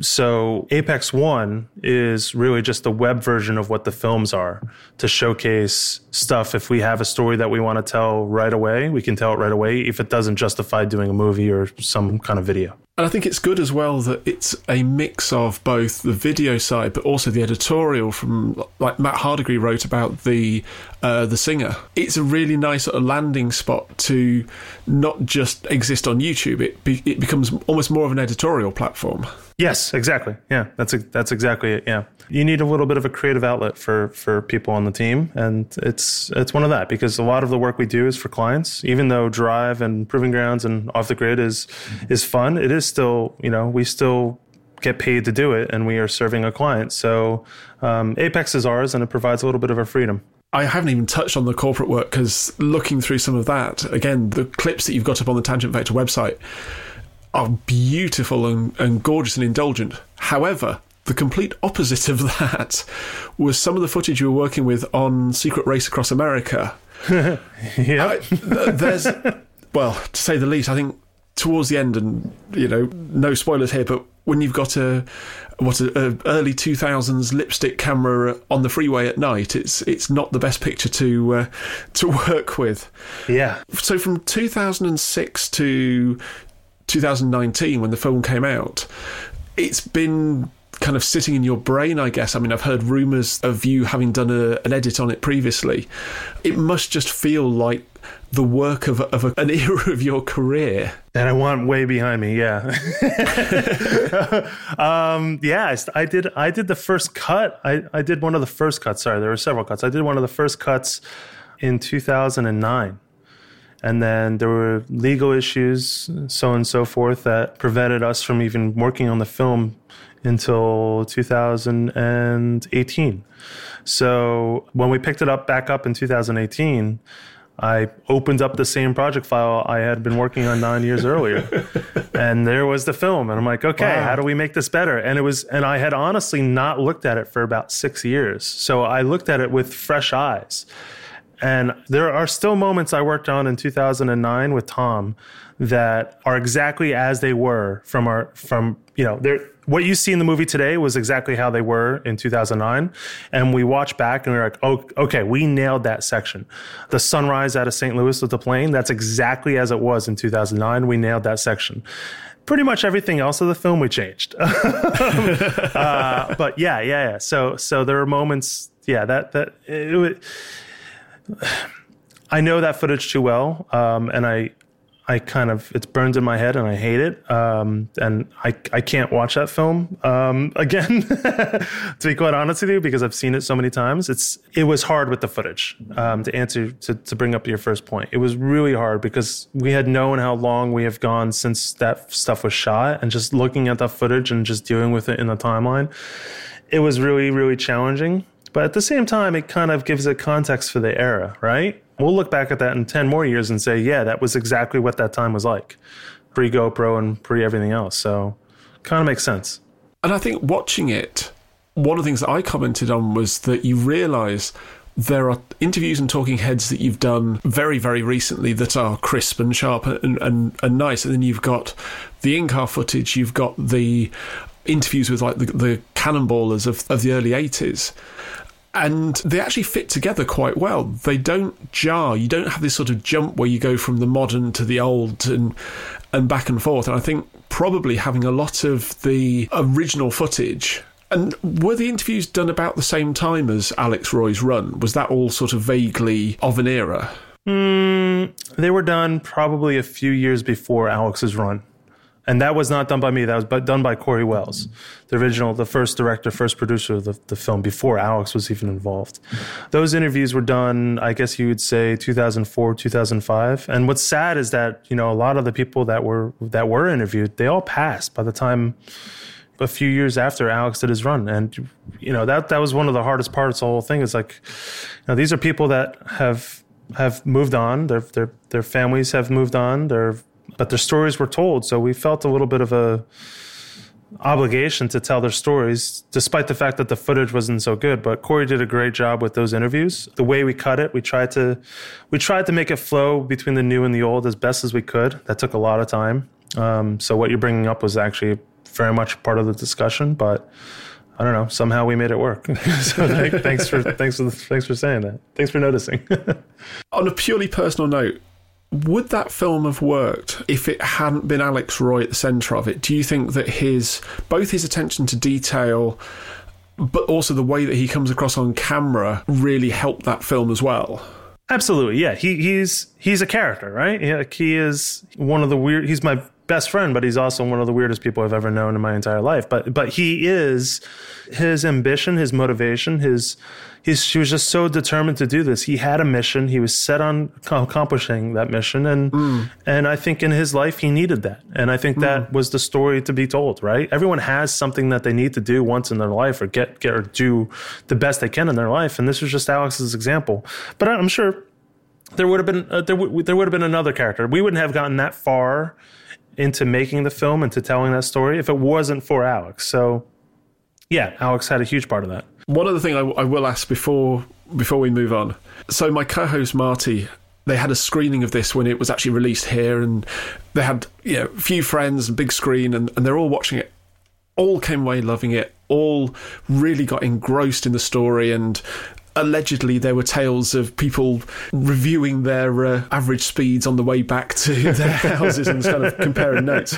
So, Apex One is really just the web version of what the films are to showcase stuff. If we have a story that we want to tell right away, we can tell it right away if it doesn't justify doing a movie or some kind of video. And I think it's good as well that it's a mix of both the video side, but also the editorial from like Matt Hardigree wrote about the uh, the singer. It's a really nice sort of landing spot to not just exist on YouTube. It be, it becomes almost more of an editorial platform. Yes, exactly. Yeah, that's a, that's exactly it. Yeah, you need a little bit of a creative outlet for for people on the team, and it's it's one of that because a lot of the work we do is for clients. Even though Drive and Proving Grounds and Off the Grid is is fun, it is still you know we still get paid to do it, and we are serving a client. So um, Apex is ours, and it provides a little bit of a freedom. I haven't even touched on the corporate work because looking through some of that, again, the clips that you've got up on the Tangent Vector website are beautiful and, and gorgeous and indulgent. However, the complete opposite of that was some of the footage you were working with on Secret Race Across America. yeah. there's, well, to say the least, I think towards the end, and you know, no spoilers here, but when you've got a what a, a, early 2000s lipstick camera on the freeway at night, it's it's not the best picture to uh, to work with. Yeah. So from 2006 to 2019 when the film came out, it's been kind of sitting in your brain, I guess. I mean, I've heard rumours of you having done a, an edit on it previously. It must just feel like the work of, of a, an era of your career. And I want way behind me, yeah. um, yeah, I did. I did the first cut. I, I did one of the first cuts. Sorry, there were several cuts. I did one of the first cuts in 2009 and then there were legal issues, so and so forth, that prevented us from even working on the film until 2018. So when we picked it up back up in 2018, I opened up the same project file I had been working on nine years earlier, and there was the film. And I'm like, okay, wow. how do we make this better? And it was, and I had honestly not looked at it for about six years, so I looked at it with fresh eyes. And there are still moments I worked on in 2009 with Tom that are exactly as they were from our from you know there what you see in the movie today was exactly how they were in 2009 and we watch back and we are like oh okay we nailed that section. The sunrise out of st louis with the plane that's exactly as it was in 2009 we nailed that section. Pretty much everything else of the film we changed. Uh, but yeah yeah yeah. So so there are moments yeah that that it, it I know that footage too well, um, and I, I kind of it's burned in my head, and I hate it. Um, and I, I can't watch that film um, again, to be quite honest with you, because I've seen it so many times. It's it was hard with the footage. Um, to answer to to bring up your first point, it was really hard because we had known how long we have gone since that stuff was shot, and just looking at that footage and just dealing with it in the timeline, it was really really challenging. But at the same time, it kind of gives a context for the era, right? We'll look back at that in 10 more years and say, yeah, that was exactly what that time was like. pre GoPro and pre everything else. So kind of makes sense. And I think watching it, one of the things that I commented on was that you realise there are interviews and talking heads that you've done very, very recently that are crisp and sharp and, and, and nice. And then you've got the in car footage, you've got the interviews with like the, the cannonballers of, of the early 80s and they actually fit together quite well. They don't jar. You don't have this sort of jump where you go from the modern to the old and and back and forth. And I think probably having a lot of the original footage. And were the interviews done about the same time as Alex Roy's run? Was that all sort of vaguely of an era? Mm, they were done probably a few years before Alex's run and that was not done by me. That was done by Corey Wells, the original, the first director, first producer of the, the, film before Alex was even involved. Those interviews were done, I guess you would say, 2004, 2005. And what's sad is that you know a lot of the people that were that were interviewed, they all passed by the time a few years after Alex did his run. And you know that that was one of the hardest parts of the whole thing. Is like, you know, these are people that have have moved on. Their their their families have moved on. They're but their stories were told. So we felt a little bit of a obligation to tell their stories, despite the fact that the footage wasn't so good. But Corey did a great job with those interviews. The way we cut it, we tried to we tried to make it flow between the new and the old as best as we could. That took a lot of time. Um, so what you're bringing up was actually very much part of the discussion, but. I don't know. Somehow we made it work. so thanks for thanks for thanks for saying that. Thanks for noticing. On a purely personal note, would that film have worked if it hadn't been Alex Roy at the centre of it? Do you think that his both his attention to detail, but also the way that he comes across on camera, really helped that film as well? Absolutely, yeah. He he's he's a character, right? Yeah, he is one of the weird. He's my best friend, but he's also one of the weirdest people I've ever known in my entire life. But but he is his ambition, his motivation, his he's he was just so determined to do this. He had a mission. He was set on accomplishing that mission, and mm. and I think in his life he needed that. And I think mm. that was the story to be told. Right? Everyone has something that they need to do once in their life, or get get or do the best they can in their life. And this was just Alex's example. But I'm sure there would have been uh, there, w- there would have been another character. We wouldn't have gotten that far into making the film and to telling that story if it wasn't for Alex. So, yeah, Alex had a huge part of that. One other thing I, I will ask before before we move on. So, my co-host Marty they had a screening of this when it was actually released here, and they had you know a few friends and big screen, and, and they're all watching it. All came away loving it. All really got engrossed in the story, and allegedly there were tales of people reviewing their uh, average speeds on the way back to their houses and kind of comparing notes.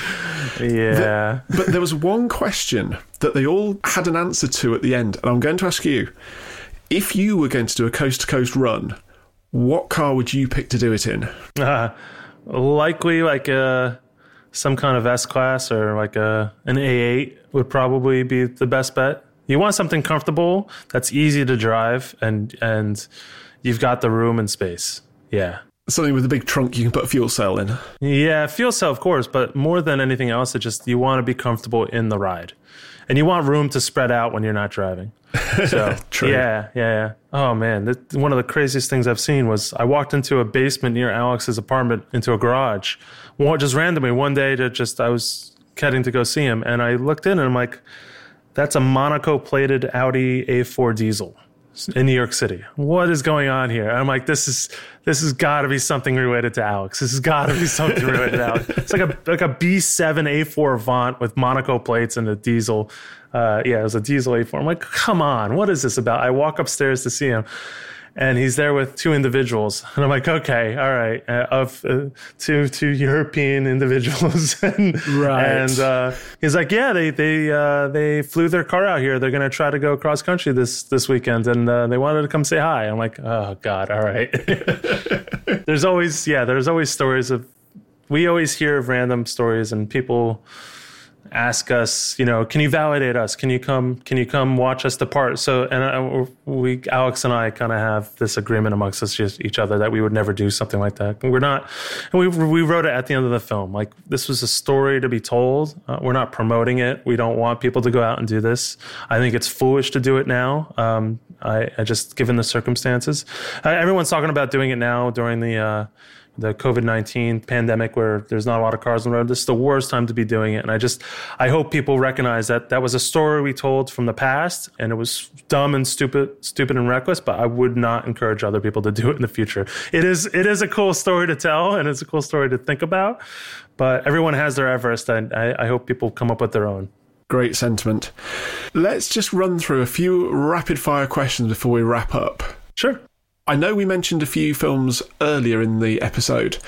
Yeah. The, but there was one question that they all had an answer to at the end, and I'm going to ask you if you were going to do a coast to coast run, what car would you pick to do it in? Uh, likely like a uh, some kind of S class or like a an A8 would probably be the best bet. You want something comfortable that's easy to drive and and you've got the room and space. Yeah. Something with a big trunk you can put a fuel cell in. Yeah, fuel cell of course, but more than anything else, it just you want to be comfortable in the ride. And you want room to spread out when you're not driving. So True. Yeah, yeah, yeah. Oh man, one of the craziest things I've seen was I walked into a basement near Alex's apartment, into a garage, just randomly one day to just I was heading to go see him, and I looked in and I'm like, that's a Monaco plated Audi A4 diesel in New York City. What is going on here? I'm like, this is this has got to be something related to Alex. This has got to be something related to Alex. It's like a like a B7 A4 Avant with Monaco plates and a diesel. Uh, yeah, it was a diesel A4. I'm like, come on, what is this about? I walk upstairs to see him and he's there with two individuals, and I'm like, okay, all right, uh, of uh, two two European individuals, and, right. and uh, he's like, yeah, they they uh, they flew their car out here. They're gonna try to go cross country this this weekend, and uh, they wanted to come say hi. I'm like, oh god, all right. there's always yeah, there's always stories of. We always hear of random stories and people ask us, you know, can you validate us? Can you come? Can you come watch us depart? So, and uh, we, Alex and I, kind of have this agreement amongst us, just each other, that we would never do something like that. We're not, and we we wrote it at the end of the film. Like this was a story to be told. Uh, we're not promoting it. We don't want people to go out and do this. I think it's foolish to do it now. Um, I, I, just given the circumstances, uh, everyone's talking about doing it now during the. Uh, the COVID 19 pandemic where there's not a lot of cars on the road. This is the worst time to be doing it. And I just, I hope people recognize that that was a story we told from the past and it was dumb and stupid, stupid and reckless, but I would not encourage other people to do it in the future. It is, it is a cool story to tell and it's a cool story to think about, but everyone has their Everest and I, I hope people come up with their own. Great sentiment. Let's just run through a few rapid fire questions before we wrap up. Sure. I know we mentioned a few films earlier in the episode,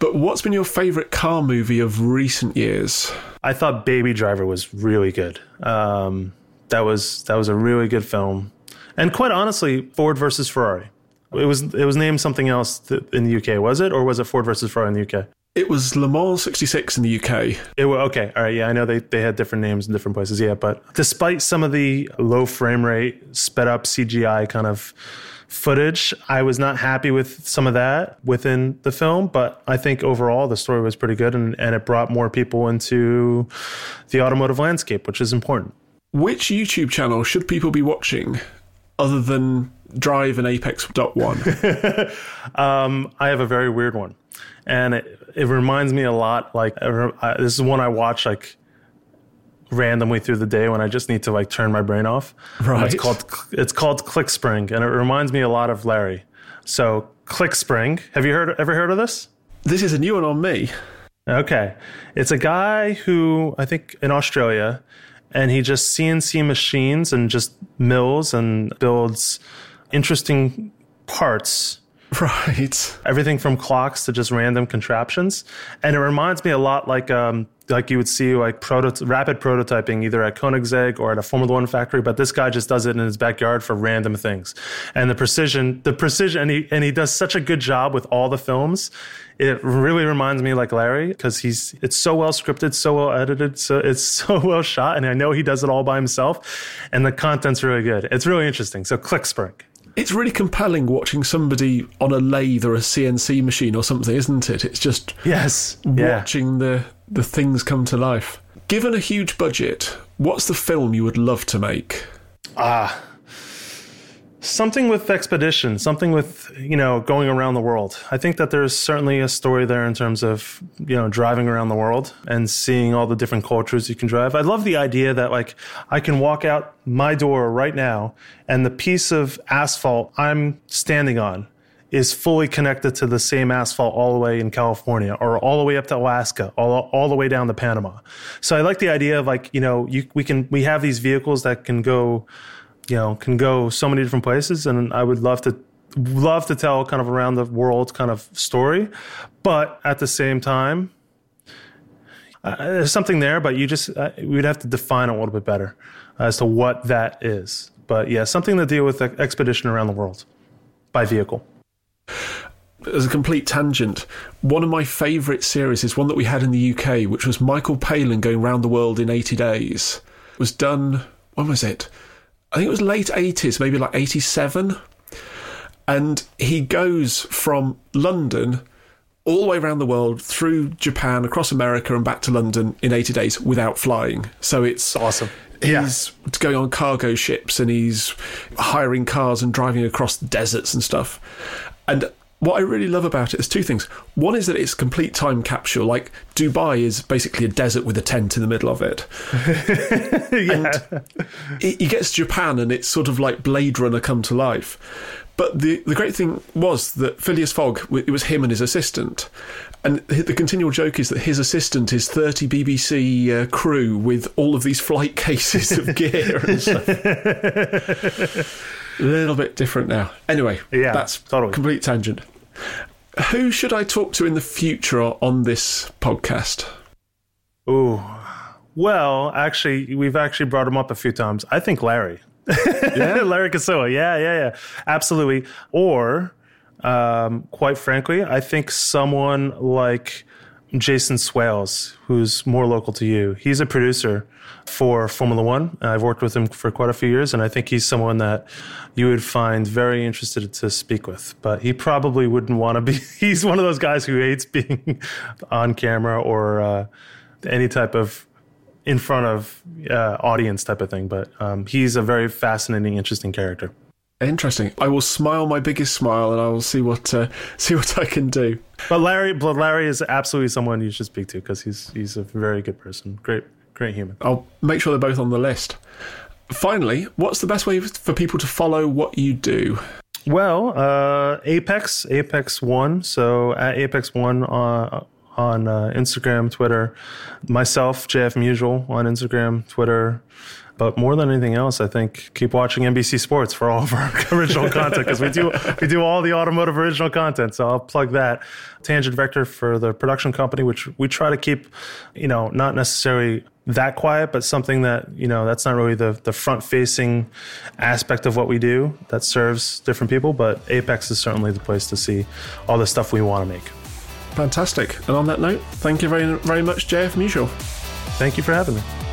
but what's been your favourite car movie of recent years? I thought Baby Driver was really good. Um, that was that was a really good film, and quite honestly, Ford versus Ferrari. It was it was named something else in the UK, was it, or was it Ford versus Ferrari in the UK? It was Le Mans 66 in the UK. It was okay. All right. Yeah, I know they, they had different names in different places. Yeah, but despite some of the low frame rate, sped up CGI kind of footage. I was not happy with some of that within the film, but I think overall the story was pretty good and, and it brought more people into the automotive landscape, which is important. Which YouTube channel should people be watching other than Drive and Apex.one? um, I have a very weird one. And it, it reminds me a lot like this is one I watch like randomly through the day when I just need to like turn my brain off. Right. it's called it's called ClickSpring, and it reminds me a lot of Larry. So ClickSpring, have you heard ever heard of this? This is a new one on me. Okay, it's a guy who I think in Australia, and he just CNC machines and just mills and builds interesting parts Right. Everything from clocks to just random contraptions. And it reminds me a lot like um, like you would see like proto- rapid prototyping either at Koenigsegg or at a Formula One factory, but this guy just does it in his backyard for random things. And the precision, the precision, and he and he does such a good job with all the films. It really reminds me like Larry because he's it's so well scripted, so well edited, so it's so well shot, and I know he does it all by himself, and the content's really good. It's really interesting. So ClickSpring it's really compelling watching somebody on a lathe or a CNC machine or something, isn't it? It's just yes, watching yeah. the the things come to life. Given a huge budget, what's the film you would love to make? Ah, something with expedition, something with you know going around the world. I think that there's certainly a story there in terms of you know driving around the world and seeing all the different cultures you can drive. I love the idea that like I can walk out my door right now and the piece of asphalt I'm standing on is fully connected to the same asphalt all the way in California or all the way up to Alaska, all, all the way down to Panama. So I like the idea of like, you know, you, we can, we have these vehicles that can go you know can go so many different places and i would love to love to tell kind of around the world kind of story but at the same time uh, there's something there but you just uh, we'd have to define it a little bit better as to what that is but yeah something to deal with the expedition around the world by vehicle as a complete tangent, one of my favourite series is one that we had in the UK, which was Michael Palin going around the world in 80 days. It was done, when was it? I think it was late 80s, maybe like 87. And he goes from London all the way around the world through Japan, across America, and back to London in 80 days without flying. So it's awesome. He's yeah. going on cargo ships and he's hiring cars and driving across deserts and stuff. And what I really love about it is two things. One is that it's a complete time capsule. Like Dubai is basically a desert with a tent in the middle of it. yeah. And he gets Japan and it's sort of like Blade Runner come to life. But the, the great thing was that Phileas Fogg, it was him and his assistant. And the continual joke is that his assistant is 30 BBC uh, crew with all of these flight cases of gear and stuff. A little bit different now. Anyway, yeah, that's totally complete tangent. Who should I talk to in the future on this podcast? Oh, well, actually, we've actually brought him up a few times. I think Larry. Yeah? Larry Kosilla. Yeah, yeah, yeah. Absolutely. Or, um, quite frankly, I think someone like Jason Swales, who's more local to you. He's a producer for Formula One. I've worked with him for quite a few years, and I think he's someone that you would find very interested to speak with. But he probably wouldn't want to be. He's one of those guys who hates being on camera or uh, any type of in front of uh, audience type of thing. But um, he's a very fascinating, interesting character. Interesting. I will smile my biggest smile, and I will see what uh, see what I can do. But Larry, but Larry is absolutely someone you should speak to because he's he's a very good person. Great, great human. I'll make sure they're both on the list. Finally, what's the best way for people to follow what you do? Well, uh, Apex, Apex One. So at Apex One uh, on uh, Instagram, Twitter. Myself, JF Musial on Instagram, Twitter. But more than anything else, I think keep watching NBC Sports for all of our original content because we do we do all the automotive original content. So I'll plug that. Tangent Vector for the production company, which we try to keep, you know, not necessarily that quiet, but something that you know that's not really the the front facing aspect of what we do that serves different people. But Apex is certainly the place to see all the stuff we want to make. Fantastic. And on that note, thank you very very much, JF Musial. Thank you for having me.